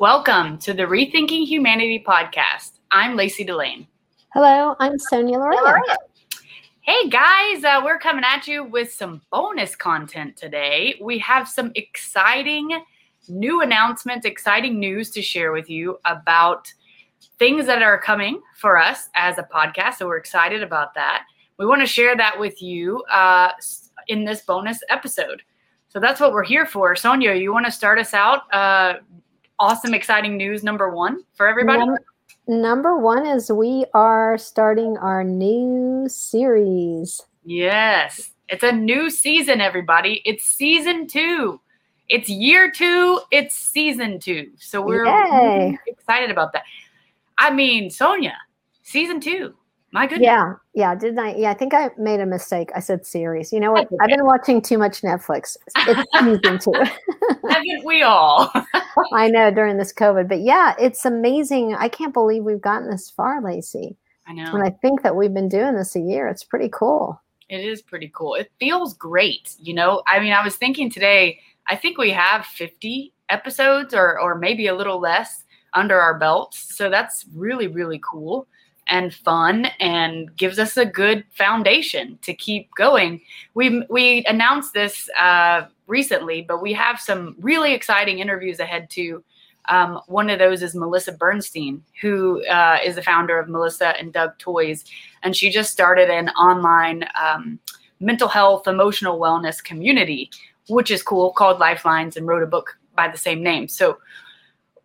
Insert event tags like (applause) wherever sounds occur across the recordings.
Welcome to the Rethinking Humanity podcast. I'm Lacey Delane. Hello, I'm Sonia Lorena. Hey guys, uh, we're coming at you with some bonus content today. We have some exciting new announcements, exciting news to share with you about things that are coming for us as a podcast. So we're excited about that. We want to share that with you uh, in this bonus episode. So that's what we're here for. Sonia, you want to start us out? Uh, awesome, exciting news number one for everybody? Number, number one is we are starting our new series. Yes, it's a new season, everybody. It's season two. It's year two. It's season two. So we're really excited about that. I mean, Sonia, season two. My goodness. Yeah, yeah. Didn't I? Yeah, I think I made a mistake. I said series. You know what? Okay. I've been watching too much Netflix. It's season two. Haven't we all? (laughs) I know during this COVID, but yeah, it's amazing. I can't believe we've gotten this far, Lacey. I know. When I think that we've been doing this a year, it's pretty cool. It is pretty cool. It feels great. You know, I mean, I was thinking today. I think we have 50 episodes, or or maybe a little less under our belts. So that's really really cool and fun and gives us a good foundation to keep going. We we announced this uh, recently, but we have some really exciting interviews ahead too. Um, one of those is Melissa Bernstein, who uh, is the founder of Melissa and Doug Toys, and she just started an online um, mental health, emotional wellness community, which is cool, called Lifelines, and wrote a book by the same name. So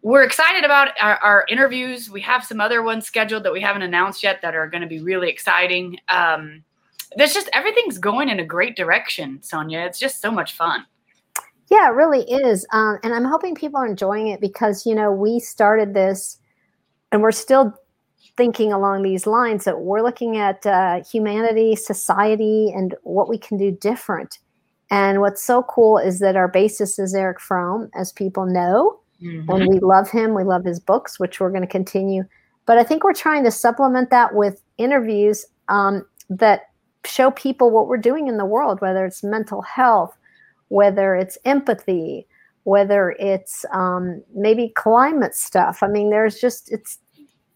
we're excited about our, our, interviews. We have some other ones scheduled that we haven't announced yet that are going to be really exciting. Um, there's just everything's going in a great direction, Sonia. It's just so much fun. Yeah, it really is. Um, and I'm hoping people are enjoying it because, you know, we started this and we're still thinking along these lines that we're looking at uh, humanity, society, and what we can do different. And what's so cool is that our basis is Erich Fromm, as people know. Mm-hmm. And we love him. We love his books, which we're going to continue. But I think we're trying to supplement that with interviews um, that show people what we're doing in the world, whether it's mental health, whether it's empathy, whether it's um, maybe climate stuff. I mean, there's just, it's,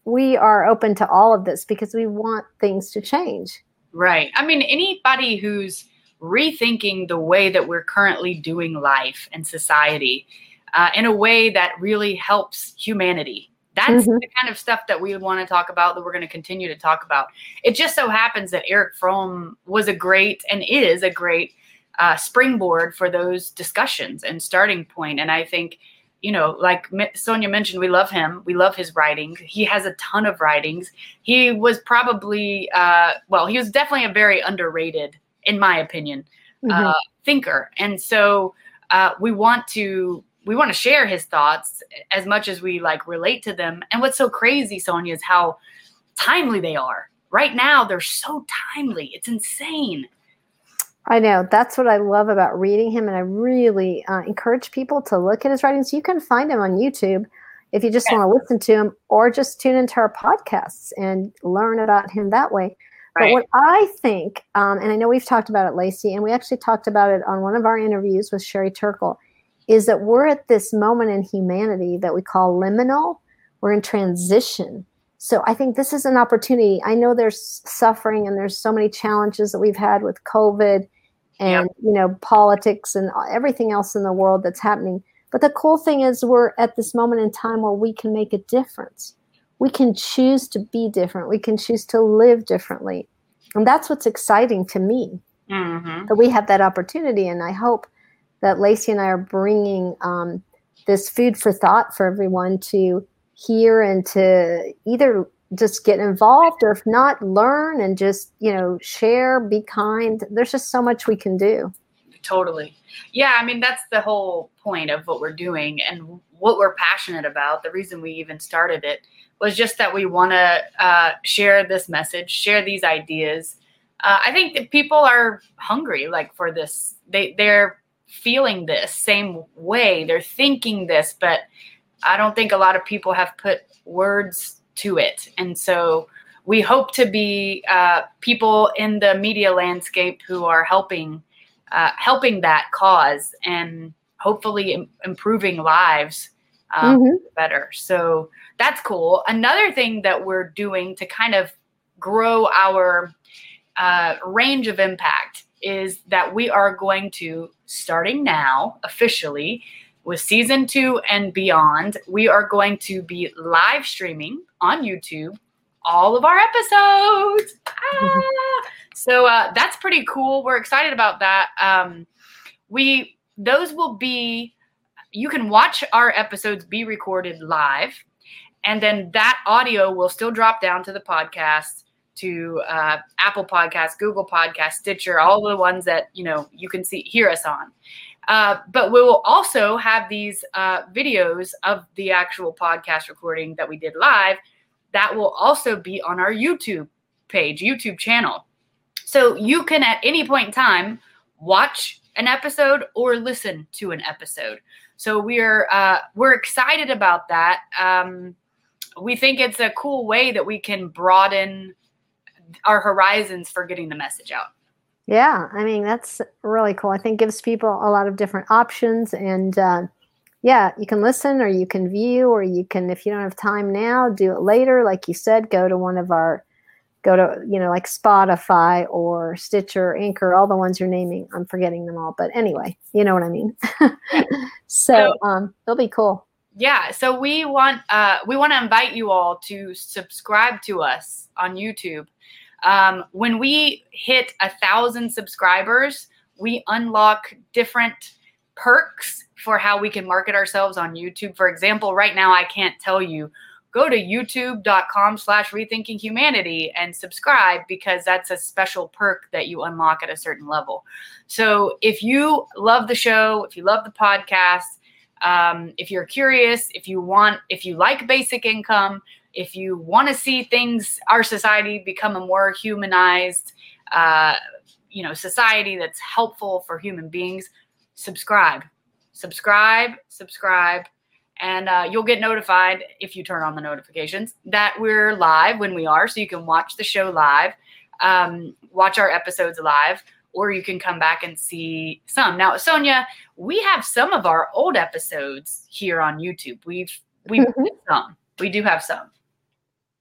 we are open to all of this because we want things to change. Right. I mean, anybody who's rethinking the way that we're currently doing life and society uh, in a way that really helps humanity. That's mm-hmm. the kind of stuff that we want to talk about that we're going to continue to talk about. It just so happens that Erich Fromm was a great and is a great uh, springboard for those discussions and starting point. And I think, you know, like Sonia mentioned, we love him. We love his writing. He has a ton of writings. He was probably, uh, well, he was definitely a very underrated, in my opinion, mm-hmm. uh, thinker. And so uh, we want to we want to share his thoughts as much as we like relate to them. And what's so crazy, Sonia, is how timely they are. Right now, they're so timely. It's insane. I know. That's what I love about reading him. And I really uh, encourage people to look at his writings. You can find him on YouTube if you just want to listen to him or just tune into our podcasts and learn about him that way. Right. But what I think, um, and I know we've talked about it, Lacey, and we actually talked about it on one of our interviews with Sherry Turkle is that we're at this moment in humanity that we call liminal. We're in transition. So I think this is an opportunity. I know there's suffering and there's so many challenges that we've had with COVID and yep. you know politics and everything else in the world that's happening. But the cool thing is we're at this moment in time where we can make a difference. We can choose to be different. We can choose to live differently. And that's what's exciting to me. Mm-hmm. That we have that opportunity and I hope that Lacey and I are bringing um, this food for thought for everyone to hear and to either just get involved or if not learn and just you know share be kind. There's just so much we can do. Totally. Yeah i mean that's the whole point of what we're doing and what we're passionate about. The reason we even started it was just that we want to uh, share this message share these ideas. Uh, i think that people are hungry like for this. They they're feeling this same way. They're thinking this, but I don't think a lot of people have put words to it. And so we hope to be uh, people in the media landscape who are helping uh, helping that cause and hopefully Im- improving lives um, mm-hmm. better. So that's cool. Another thing that we're doing to kind of grow our uh, range of impact is that we are going to, starting now officially, with season two and beyond, we are going to be live streaming on YouTube all of our episodes. Ah! (laughs) so uh, that's pretty cool. We're excited about that. Um, we those will be you can watch our episodes be recorded live, and then that audio will still drop down to the podcast to uh, Apple Podcasts, Google Podcasts, Stitcher, all the ones that you know you can see hear us on. Uh, but we will also have these uh, videos of the actual podcast recording that we did live that will also be on our YouTube page, YouTube channel. So you can at any point in time watch an episode or listen to an episode. So we're uh, we're excited about that. Um, we think it's a cool way that we can broaden our horizons for getting the message out. Yeah, I mean that's really cool. I think gives people a lot of different options, and uh, yeah, you can listen or you can view or you can, if you don't have time now, do it later. Like you said, go to one of our, go to you know like Spotify or Stitcher, Anchor, all the ones you're naming. I'm forgetting them all, but anyway, you know what I mean. (laughs) so um, it'll be cool. Yeah, so we want uh, we want to invite you all to subscribe to us on YouTube um, when we hit a thousand subscribers, we unlock different perks for how we can market ourselves on YouTube. For example, right now I can't tell you go to youtube.com slash rethinking humanity and subscribe because that's a special perk that you unlock at a certain level so if you love the show if you love the podcast um, if you're curious if you want if you like basic income if you want to see things, our society become a more humanized, uh, you know, society that's helpful for human beings, subscribe, subscribe, subscribe, and uh, you'll get notified if you turn on the notifications that we're live when we are, so you can watch the show live, um, watch our episodes live. Or you can come back and see some. Now, Sonia, we have some of our old episodes here on YouTube. We've we've mm-hmm. some. We do have some.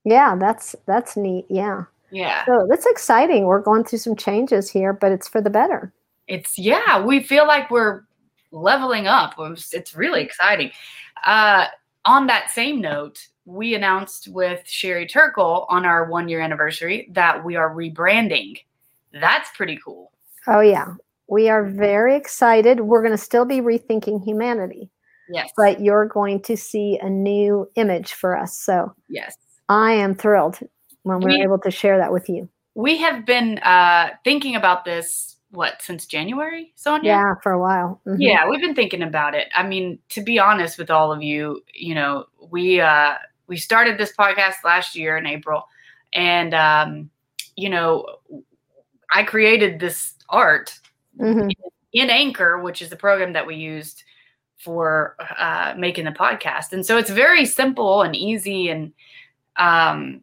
Yeah, that's that's neat. Yeah. Yeah. So that's exciting. We're going through some changes here, but it's for the better. It's yeah, we feel like we're leveling up. It's really exciting. Uh, on that same note, we announced with Sherry Turkle on our one year anniversary that we are rebranding. That's pretty cool. Oh yeah. We are very excited. We're going to still be rethinking humanity. Yes. But you're going to see a new image for us. So, yes. I am thrilled when we're we, able to share that with you. We have been uh, thinking about this what since January, Sonia? Yeah, for a while. Mm-hmm. Yeah, we've been thinking about it. I mean, to be honest with all of you, you know, we uh, we started this podcast last year in April, and um, you know, I created this art mm-hmm. in, in Anchor, which is the program that we used for uh, making the podcast, and so it's very simple and easy and um,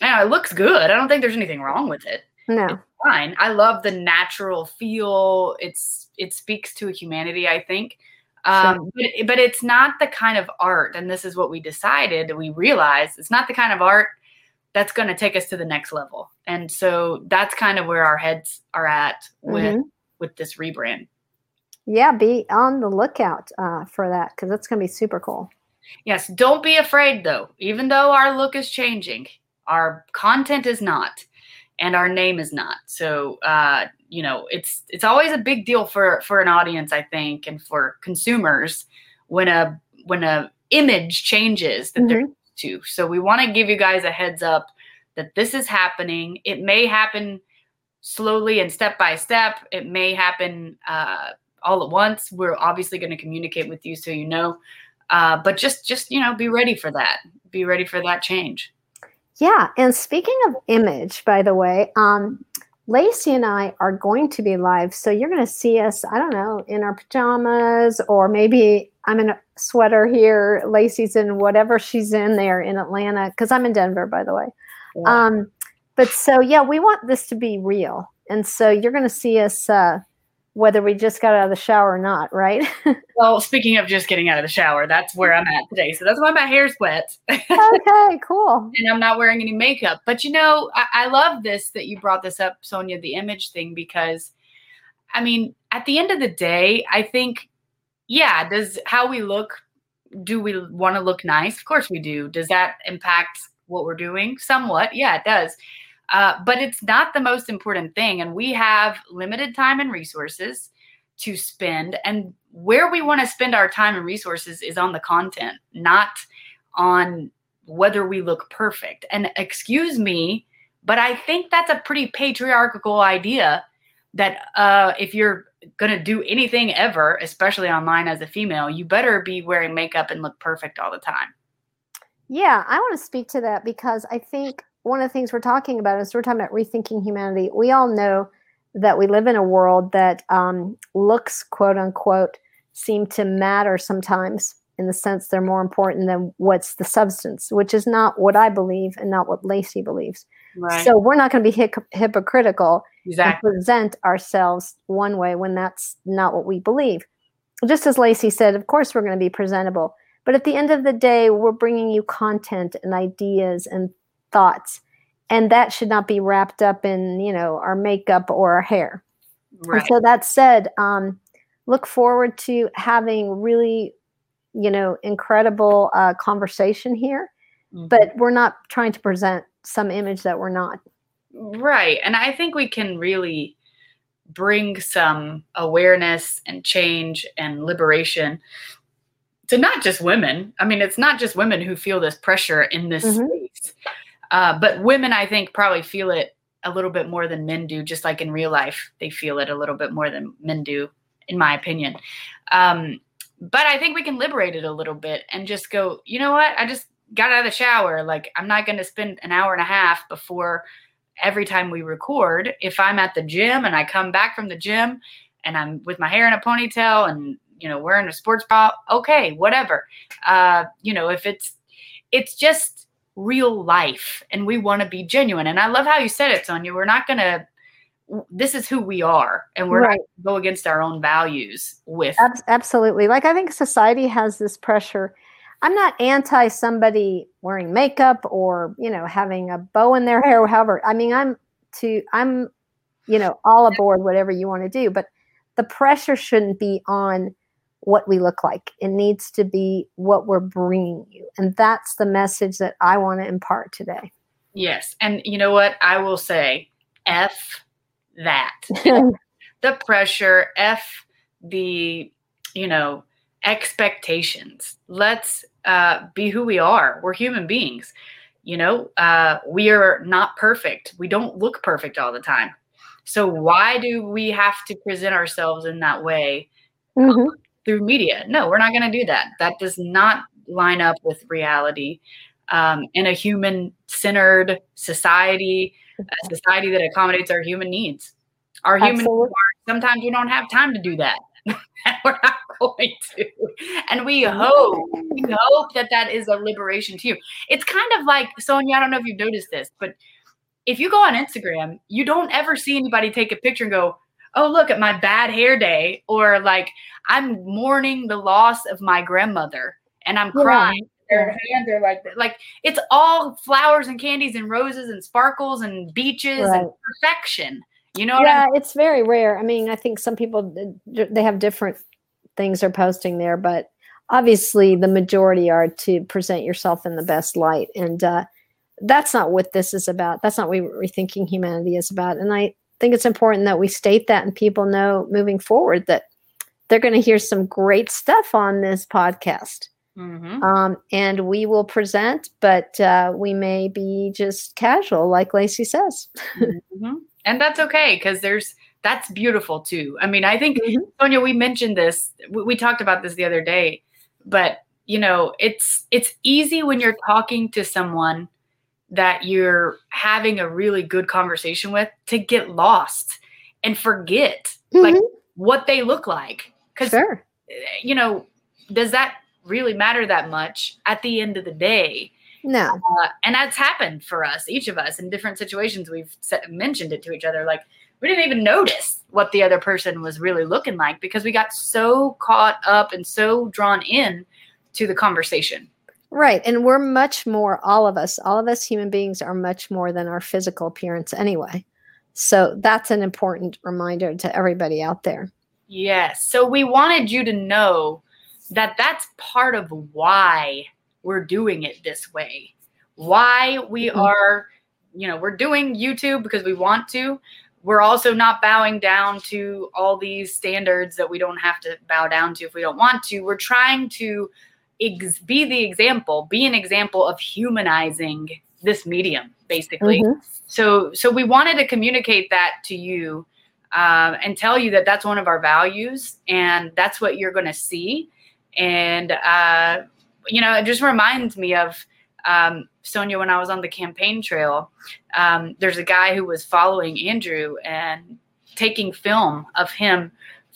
know, it looks good. I don't think there's anything wrong with it. No, it's fine. I love the natural feel. It's it speaks to humanity. I think. Um, sure. but, but it's not the kind of art, and this is what we decided. We realized it's not the kind of art that's going to take us to the next level. And so that's kind of where our heads are at with mm-hmm. with this rebrand. Yeah, be on the lookout uh, for that because that's going to be super cool. Yes, don't be afraid though. Even though our look is changing, our content is not, and our name is not. So, uh, you know, it's it's always a big deal for for an audience, I think, and for consumers when a when a image changes that mm-hmm. they're to. So we want to give you guys a heads up that this is happening. It may happen slowly and step by step. It may happen uh, all at once. We're obviously going to communicate with you so you know. Uh, but just just you know be ready for that. Be ready for that change. Yeah and speaking of image by the way um lacey and i are going to be live so you're going to see us i don't know in our pajamas or maybe i'm in a sweater here lacey's in whatever she's in there in atlanta because i'm in denver by the way. Yeah. um but so yeah we want this to be real and so you're going to see us uh whether we just got out of the shower or not, right? (laughs) well, speaking of just getting out of the shower, that's where I'm at today. So that's why my hair's wet. (laughs) okay, cool. And I'm not wearing any makeup. But you know, I, I love this that you brought this up, Sonia, the image thing, because I mean, at the end of the day, I think, yeah, does how we look, do we want to look nice? Of course we do. Does that impact what we're doing? Somewhat. Yeah, it does. Uh, but it's not the most important thing. And we have limited time and resources to spend. And where we want to spend our time and resources is on the content, not on whether we look perfect. And excuse me, but I think that's a pretty patriarchal idea that uh, if you're going to do anything ever, especially online as a female, you better be wearing makeup and look perfect all the time. Yeah, I want to speak to that because I think one of the things we're talking about is we're talking about rethinking humanity. We all know that we live in a world that um, looks, quote unquote, seem to matter sometimes in the sense they're more important than what's the substance, which is not what I believe and not what Lacey believes. Right. So we're not going to be hip- hypocritical exactly. and present ourselves one way when that's not what we believe. Just as Lacey said, of course we're going to be presentable. But at the end of the day, we're bringing you content and ideas and thoughts. And that should not be wrapped up in you know our makeup or our hair. Right. And so that said um, look forward to having really you know incredible uh, conversation here. Mm-hmm. but we're not trying to present some image that we're not. Right. And i think we can really bring some awareness and change and liberation to not just women. I mean it's not just women who feel this pressure in this mm-hmm. space uh, but women, I think, probably feel it a little bit more than men do, just like in real life, they feel it a little bit more than men do, in my opinion. Um, but I think we can liberate it a little bit and just go, you know what? I just got out of the shower. Like, I'm not going to spend an hour and a half before every time we record. If I'm at the gym and I come back from the gym and I'm with my hair in a ponytail and, you know, wearing a sports bra, okay, whatever. Uh, you know, if it's, it's just, real life and we want to be genuine. And I love how you said it, Sonia. We're not going to, this is who we are and we're right. go against our own values with. Absolutely. Like I think society has this pressure. I'm not anti somebody wearing makeup or, you know, having a bow in their (laughs) hair however. I mean, I'm to, I'm, you know, all aboard whatever you want to do, but the pressure shouldn't be on what we look like. It needs to be what we're bringing you. And that's the message that I want to impart today. Yes. And you know what? I will say F that. (laughs) the pressure, F the, you know, expectations. Let's uh, be who we are. We're human beings. You know, uh, we are not perfect. We don't look perfect all the time. So why do we have to present ourselves in that way? Mm-hmm through media. No, we're not going to do that. That does not line up with reality. Um, in a human centered society, a society that accommodates our human needs. Our human sometimes we don't have time to do that. (laughs) we're not going to. And we hope, we hope that that is a liberation to you. It's kind of like, Sonia, I don't know if you've noticed this, but if you go on Instagram, you don't ever see anybody take a picture and go, oh, look at my bad hair day, or like I'm mourning the loss of my grandmother and I'm crying. Yeah. Their hands are like like it's all flowers and candies and roses and sparkles and beaches right. and perfection. You know? Yeah, I mean? it's very rare. I mean, I think some people they have different things they're posting there, but obviously the majority are to present yourself in the best light and uh, that's not what this is about that's not what rethinking humanity is about and i think it's important that we state that and people know moving forward that they're going to hear some great stuff on this podcast. Mm-hmm. Um, and we will present, but uh, we may be just casual, like Lacey says. (laughs) mm-hmm. And that's okay because there's that's beautiful too. I mean, I think mm-hmm. Sonia, we mentioned this, we, we talked about this the other day, but you know, it's it's easy when you're talking to someone that you're having a really good conversation with to get lost and forget mm-hmm. like what they look like because sure. you know does that really matter that much at the end of the day no uh, and that's happened for us each of us in different situations we've set, mentioned it to each other like we didn't even notice what the other person was really looking like because we got so caught up and so drawn in to the conversation. Right. And we're much more, all of us, all of us human beings are much more than our physical appearance anyway. So that's an important reminder to everybody out there. Yes. So we wanted you to know that that's part of why we're doing it this way. Why we mm-hmm. are, you know, we're doing YouTube because we want to. We're also not bowing down to all these standards that we don't have to bow down to if we don't want to. We're trying to ex- be the example, be an example of humanizing this medium, basically. Mm-hmm. So, so we wanted to communicate that to you uh, and tell you that that's one of our values, and that's what you're going to see. And uh, you know, it just reminds me of um, Sonia when I was on the campaign trail. Um, there's a guy who was following Andrew and taking film of him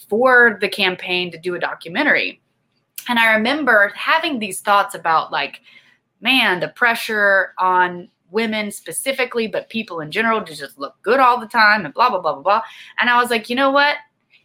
for the campaign to do a documentary. And I remember having these thoughts about like, man, the pressure on women specifically, but people in general to just look good all the time and blah, blah, blah, blah, blah. And I was like, you know what?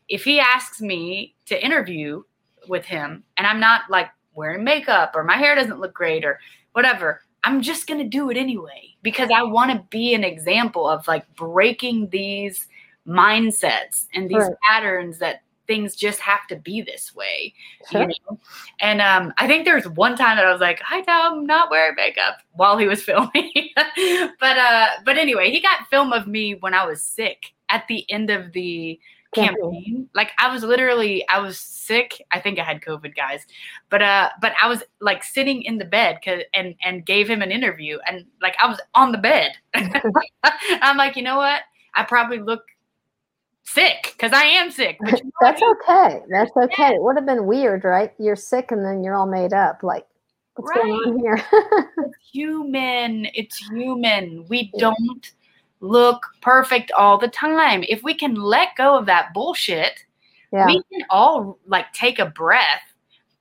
If he asks me to interview with him and I'm not like wearing makeup or my hair doesn't look great or whatever, I'm just going to do it anyway because I want to be an example of like breaking these mindsets and these right. patterns that things just have to be this way. Sure. You know? And um, I think there was one time that I was like, "Hi Tom, not wearing makeup" while he was (laughs) filming. but uh, but anyway, he got film of me when I was sick at the end of the campaign. Like I was literally, I was sick. I think I had COVID, guys. But uh, but I was like sitting in the bed and and gave him an interview, and like I was on the bed. (laughs) I'm like, you know what? I probably look sick because I am sick. (laughs) You know That's okay. That's okay. It would have been weird, right? You're sick and then you're all made up. Like, what's right. going on here? it's (laughs) human. It's human. We yeah. don't look perfect all the time. If we can let go of that bullshit, yeah. we can all like take a breath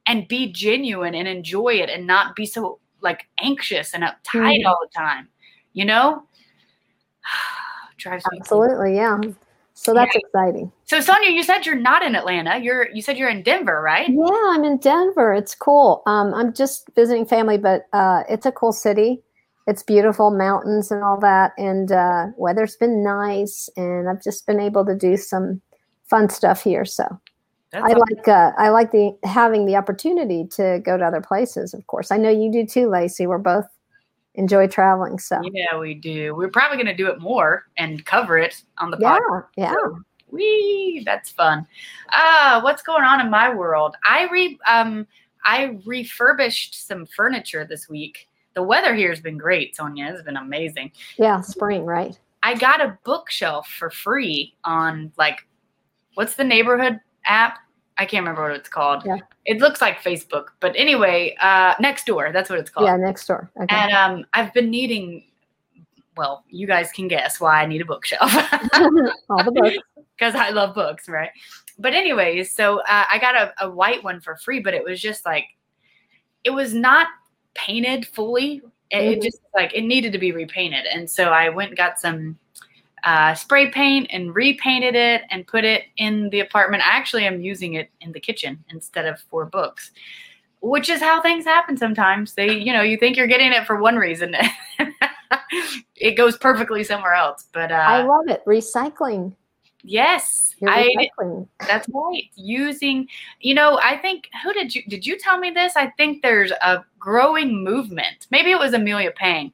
and be genuine and enjoy it and not be so like anxious and uptight mm. all the time. You know? (sighs) Drives Absolutely, yeah. So that's exciting. So Sonia, you said you're not in Atlanta. You're you said you're in Denver, right? Yeah, I'm in Denver. It's cool. Um, I'm just visiting family, but uh, it's a cool city. It's beautiful, mountains and all that, and uh, weather's been nice, and I've just been able to do some fun stuff here. So that's I awesome. like uh, I like the having the opportunity to go to other places. Of course, I know you do too, Lacey. We're both enjoy traveling. So yeah, we do. We're probably going to do it more and cover it on the yeah, podcast. Yeah, wee, that's fun. Uh, what's going on in my world? I re um I refurbished some furniture this week. The weather here has been great, Sonia. It's been amazing. Yeah, spring, right? I got a bookshelf for free on like what's the neighborhood app? I can't remember what it's called. Yeah. It looks like Facebook, but anyway, uh, Nextdoor. That's what it's called. Yeah, Nextdoor. Okay. And um, I've been needing. Well, you guys can guess why I need a bookshelf. (laughs) All the books. (laughs) Because I love books, right? But anyways, so uh, I got a, a white one for free, but it was just like, it was not painted fully. It, mm-hmm. it just like it needed to be repainted, and so I went and got some uh, spray paint and repainted it and put it in the apartment. I actually am using it in the kitchen instead of for books, which is how things happen sometimes. They, you know, you think you're getting it for one reason, (laughs) it goes perfectly somewhere else. But uh, I love it. Recycling. Yes, I. That's right. Using, you know, I think who did you did you tell me this? I think there's a growing movement. Maybe it was Amelia Pang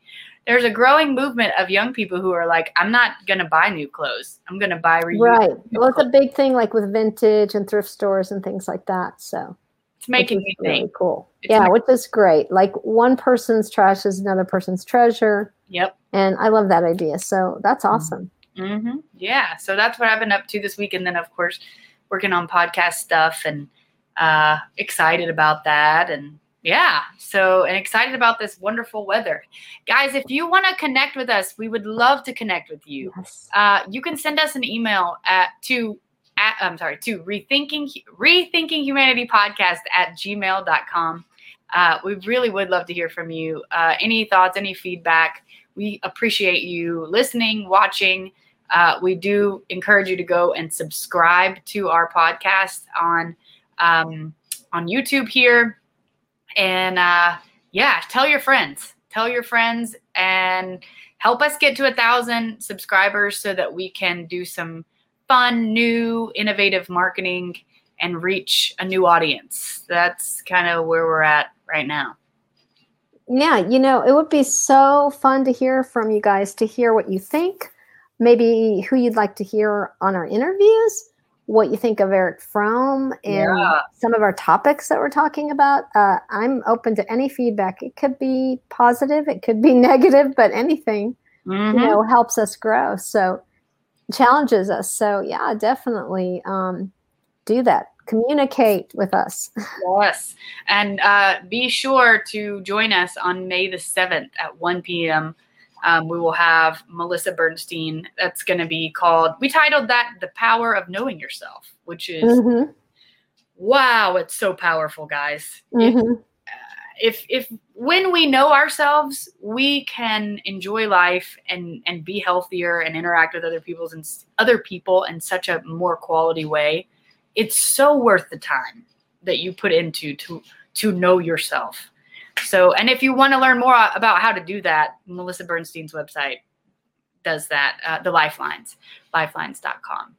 there's a growing movement of young people who are like, I'm not gonna buy new clothes. I'm gonna buy reusable. Right. Well, it's a big thing, like with vintage and thrift stores and things like that. So it's making me really think. Cool. It's yeah, which is great. Like one person's trash is another person's treasure. Yep. And I love that idea. So that's mm-hmm. awesome. Mm-hmm. Yeah. So that's what I've been up to this week, and then of course working on podcast stuff and uh, excited about that and yeah. So, and excited about this wonderful weather. Guys, if you want to connect with us, we would love to connect with you. Yes. Uh, you can send us an email at to at, I'm sorry, to rethinking rethinking humanity podcast at gmail.com. Uh, we really would love to hear from you. Uh, any thoughts, any feedback. We appreciate you listening, watching, uh, we do encourage you to go and subscribe to our podcast on um, on YouTube here, and uh, yeah, tell your friends, tell your friends, and help us get to a thousand subscribers so that we can do some fun, new, innovative marketing and reach a new audience. That's kind of where we're at right now. Yeah, you know, it would be so fun to hear from you guys, to hear what you think, maybe who you'd like to hear on our interviews, what you think of Erich Fromm, and Yeah. some of our topics that we're talking about. Uh, I'm open to any feedback. It could be positive, it could be (laughs) negative, but anything Mhm. you know helps us grow. So challenges us. So yeah, definitely um, do that. Communicate with us. (laughs) Yes. And uh, be sure to join us on May the 7th at 1 p.m. Um, we will have Melissa Bernstein. That's going to be called, we titled that The Power of Knowing Yourself, which is, Mhm, wow, it's so powerful, guys. It- mhm. if if when we know ourselves we can enjoy life and and be healthier and interact with other people's and other people in such a more quality way it's so worth the time that you put into to to know yourself so and if you want to learn more about how to do that melissa bernstein's website does that uh, the lifelines lifelines.com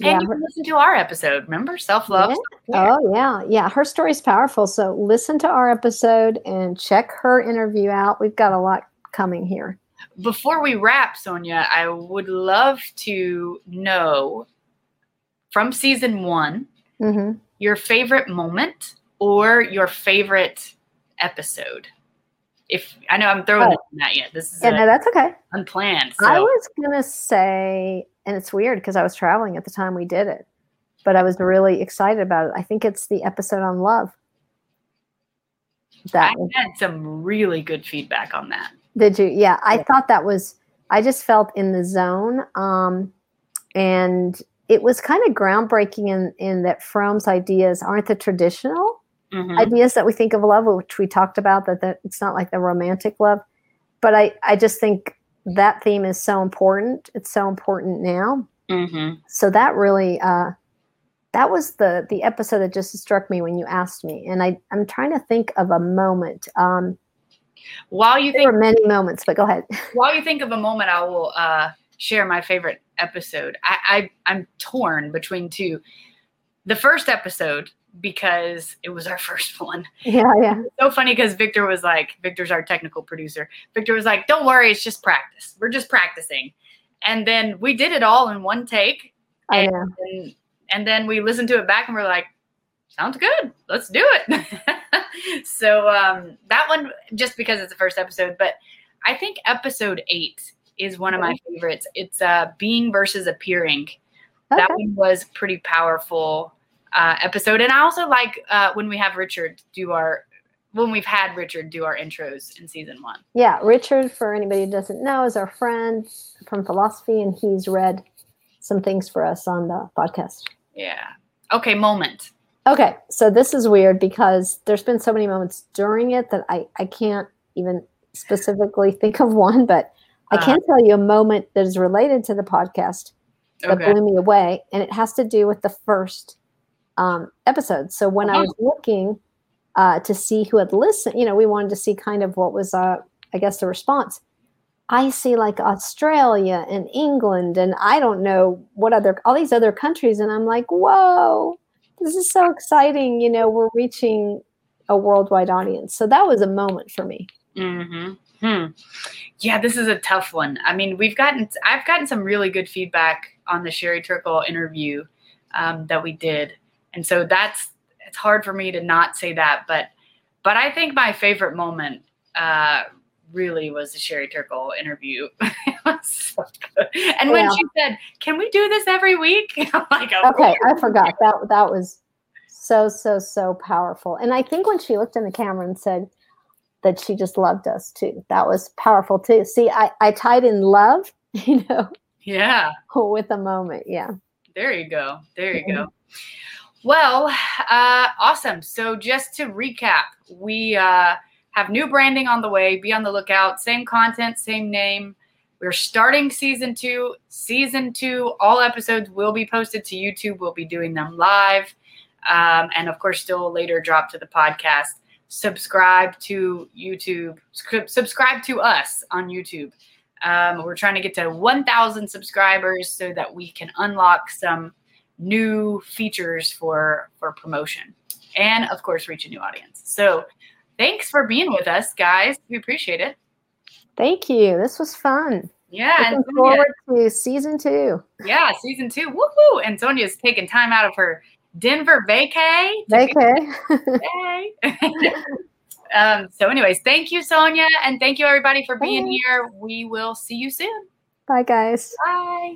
and Yeah, you can listen to our episode remember self-love Yeah. Oh yeah, yeah. Her story's powerful. So listen to our episode and check her interview out. We've got a lot coming here. before we wrap, Sonia, I would love to know from season one hmm your favorite moment or your favorite episode. If I know I'm throwing Oh. that yet, this is Yeah, uh, no, that's okay. unplanned. I was gonna say, and it's weird because I was traveling at the time we did it, but I was really excited about it. I think it's the episode on love. I That was- had some really good feedback on that. Did you? Yeah, I Yeah. thought that was. I just felt in the zone, um, and it was kind of groundbreaking in in that Fromm's ideas aren't the traditional Mhm. ideas that we think of love, which we talked about. That that it's not like the romantic love, but I I just think that theme is so important. It's so important now. Mhm. So that really. Uh, that was the the episode that just struck me when you asked me, and I I'm trying to think of a moment. Um, While you there think were many moments, but go ahead. (laughs) while you think of a moment, I will uh, share my favorite episode. I, I I'm torn between two. The first episode because it was our (laughs) first one. yeah, yeah. so funny because Victor was like, Victor's our technical producer. Victor was like, "Don't worry, it's just practice. We're just practicing." And then we did it all in one take, I and, know. and and then we listened to it back and we're like, "Sounds good. Let's do it." (laughs) so um, that one, just because it's the first episode, but I think episode eight is one of my favorites. It's uh, being versus appearing that one was pretty powerful uh, episode. And i also like uh, when we have richard do our when we've had richard do our intros in season one. Yeah, Richard, for anybody who doesn't know, is our friend from philosophy, and he's read some things for us on the podcast. yeah. Okay moment. Okay, so this is weird because there's been so many moments during it that I, I can't even specifically think of one, but I Uh-huh. can tell you a moment that is related to the podcast that okay. blew me away, and it has to do with the first um, episode. So when I Uh-huh. was looking uh, to see who had listened, you know, we wanted to see kind of what was, uh, I guess, the response. I see like Australia and England, and I don't know what other, all these other countries, and I'm like, whoa, this is so exciting. You know, we're reaching a worldwide audience. So that was a moment for me. hmm Hmm. Yeah, this is a tough one. I mean, we've gotten, I've gotten some really good feedback on the Sherry Turkle interview um, that we did, and so that's it's hard for me to not say that. But, but I think my favorite moment uh, really was the Sherry Turkle interview. (laughs) so. And when Yeah. she said, "Can we do this every week?" (laughs) I'm like, "Of Okay. I forgot that that was so so so powerful. And I think when she looked in the camera and said that she just loved us too, that was powerful too. See, I I tied in love, (laughs) you know, yeah. with a moment. Yeah. There you go. There you go. Well, uh, awesome. So just to recap, we uh, have new branding on the way. Be on the lookout. Same content, same name. We're starting season two. Season two, all episodes will be posted to YouTube. We'll be doing them live. Um, and of course, still later drop to the podcast. Subscribe to YouTube. Subscribe to us on YouTube. Um, we're trying to get to 1,000 subscribers so that we can unlock some new features for for promotion, and of course, reach a new audience. So, thanks for being with us, guys. We appreciate it. Thank you. This was fun. Yeah. Looking forward to season two. Yeah, season two. Woohoo! And Sonia's taking time out of her Denver vacay. Vacay. (laughs) um, so, anyways, thank you, Sonia, and thank you everybody for being here. We will see you soon. Bye, guys. Bye.